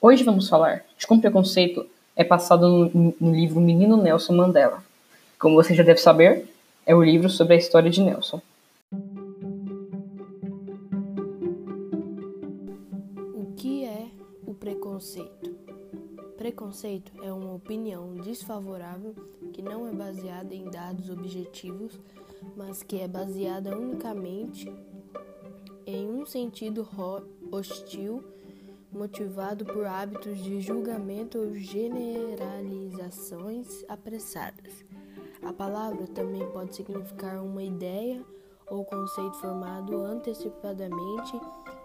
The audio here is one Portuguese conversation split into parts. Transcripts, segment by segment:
Hoje vamos falar de como preconceito é passado no, no, livro Menino Nelson Mandela. Como você já deve saber, é o livro sobre a história de Nelson. O que é o preconceito? Preconceito é uma opinião desfavorável que não é baseada em dados objetivos, mas que é baseada unicamente sentido hostil motivado por hábitos de julgamento ou generalizações apressadas. A palavra também pode significar uma ideia ou conceito formado antecipadamente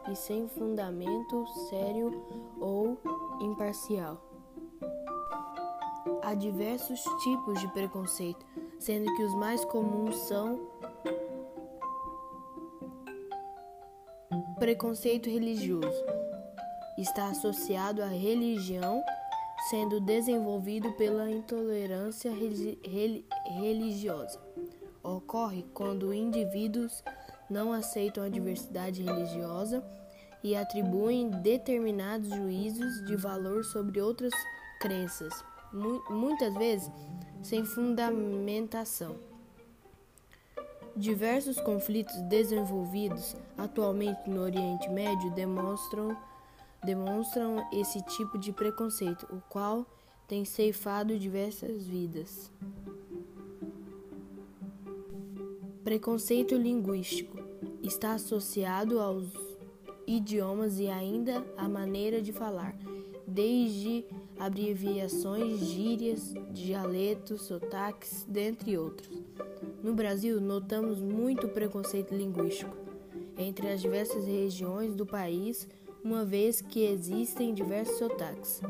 e sem fundamento sério ou imparcial. Há diversos tipos de preconceito, sendo que os mais comuns são Preconceito religioso está associado à religião, sendo desenvolvido pela intolerância religiosa. Ocorre quando indivíduos não aceitam a diversidade religiosa e atribuem determinados juízos de valor sobre outras crenças, muitas vezes sem fundamentação. Diversos conflitos desenvolvidos atualmente no Oriente Médio demonstram, demonstram esse tipo de preconceito, o qual tem ceifado diversas vidas. Preconceito linguístico está associado aos idiomas e ainda à maneira de falar, desde abreviações, gírias, dialetos, sotaques, dentre outros. No Brasil, notamos muito preconceito linguístico entre as diversas regiões do país, uma vez que existem diversos sotaques.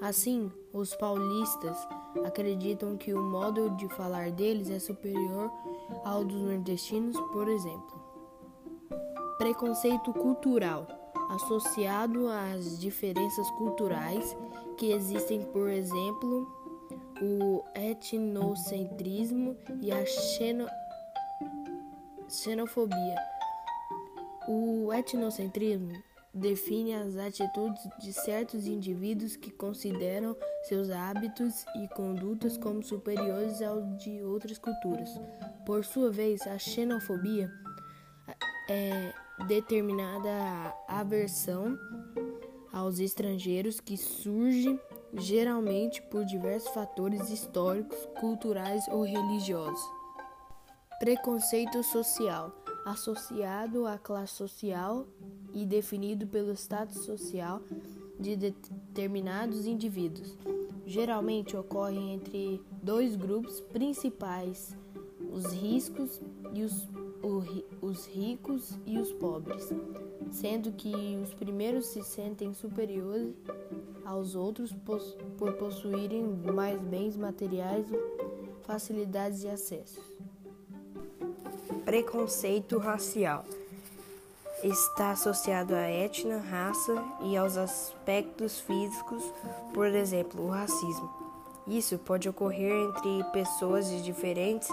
Assim, os paulistas acreditam que o modo de falar deles é superior ao dos nordestinos, por exemplo. Preconceito cultural associado às diferenças culturais que existem, por exemplo, o etnocentrismo e a xeno... xenofobia. O etnocentrismo define as atitudes de certos indivíduos que consideram seus hábitos e condutas como superiores aos de outras culturas. Por sua vez, a xenofobia é determinada aversão aos estrangeiros que surge geralmente por diversos fatores históricos, culturais ou religiosos. Preconceito social associado à classe social e definido pelo status social de determinados indivíduos. Geralmente ocorre entre dois grupos principais, os riscos e os, os ricos e os pobres, sendo que os primeiros se sentem superiores aos outros por possuírem mais bens materiais, facilidades e acessos. Preconceito racial está associado à etnia, raça e aos aspectos físicos, por exemplo, o racismo. Isso pode ocorrer entre pessoas de diferentes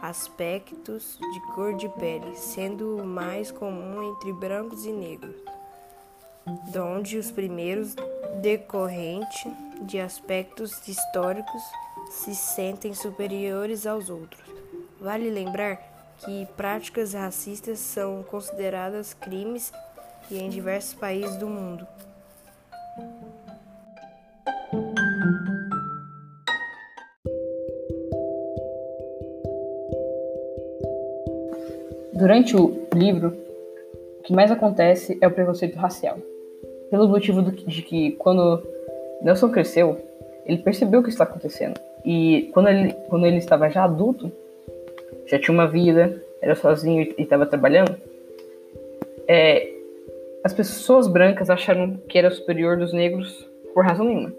aspectos de cor de pele, sendo mais comum entre brancos e negros, donde os primeiros decorrente de aspectos históricos se sentem superiores aos outros. Vale lembrar que práticas racistas são consideradas crimes e em diversos países do mundo. Durante o livro, o que mais acontece é o preconceito racial pelo motivo de que quando Nelson cresceu, ele percebeu o que está acontecendo. E quando ele, quando ele estava já adulto, já tinha uma vida, era sozinho e estava trabalhando, é, as pessoas brancas acharam que era superior dos negros por razão nenhuma.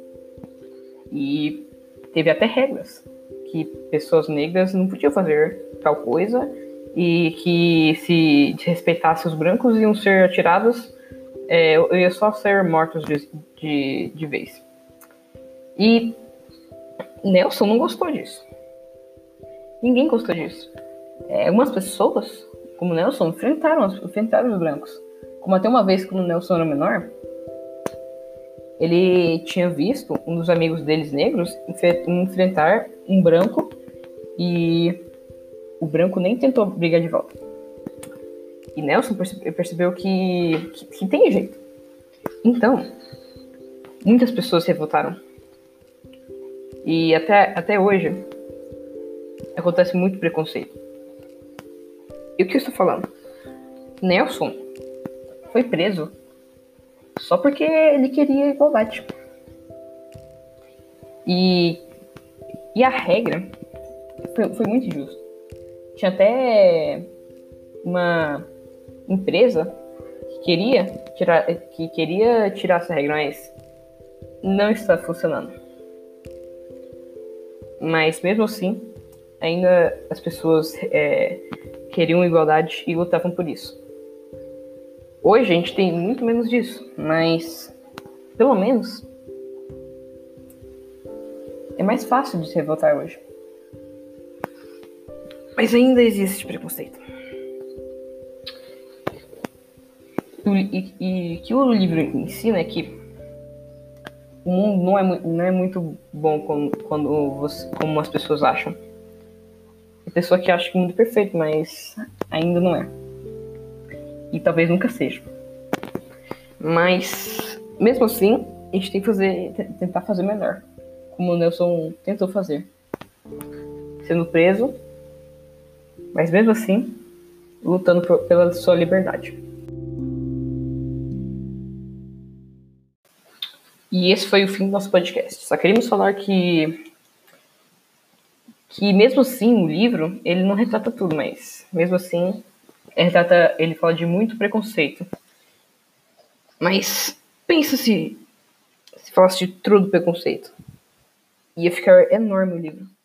E teve até regras que pessoas negras não podiam fazer tal coisa e que se desrespeitasse os brancos iam ser atirados é, eu ia só ser mortos de, de, de vez. E Nelson não gostou disso. Ninguém gostou disso. É, algumas pessoas como Nelson, enfrentaram, enfrentaram os brancos. Como até uma vez, quando Nelson era menor, ele tinha visto um dos amigos deles negros enfrentar um branco e o branco nem tentou brigar de volta. E Nelson percebeu que, que, que tem jeito. Então, muitas pessoas se revoltaram. E até, até hoje, acontece muito preconceito. E o que eu estou falando? Nelson foi preso só porque ele queria igualdade. E, e a regra foi, foi muito justa. Tinha até uma empresa que queria tirar, que queria tirar essa regra, mas não está funcionando. Mas mesmo assim, ainda as pessoas é, queriam igualdade e lutavam por isso. Hoje a gente tem muito menos disso, mas pelo menos é mais fácil de se revoltar hoje. Mas ainda existe preconceito. E, e, que o livro ensina é que o mundo não é, não é muito bom quando, quando você, como as pessoas acham. Tem pessoa que acha que o mundo é perfeito, mas ainda não é e talvez nunca seja. Mas, mesmo assim, a gente tem que fazer, tentar fazer melhor, como o Nelson tentou fazer. Sendo preso, mas mesmo assim, lutando por, pela sua liberdade. E esse foi o fim do nosso podcast. Só queríamos falar que que mesmo assim o livro ele não retrata tudo, mas mesmo assim ele, trata, ele fala de muito preconceito. Mas pensa se, se falasse de tudo preconceito. Ia ficar enorme o livro.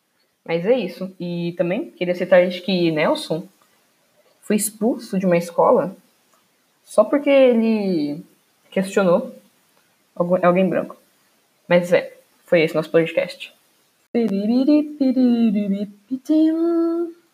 Mas é isso. E também queria citar que Nelson foi expulso de uma escola só porque ele questionou alguém branco. Mas é, foi esse nosso podcast.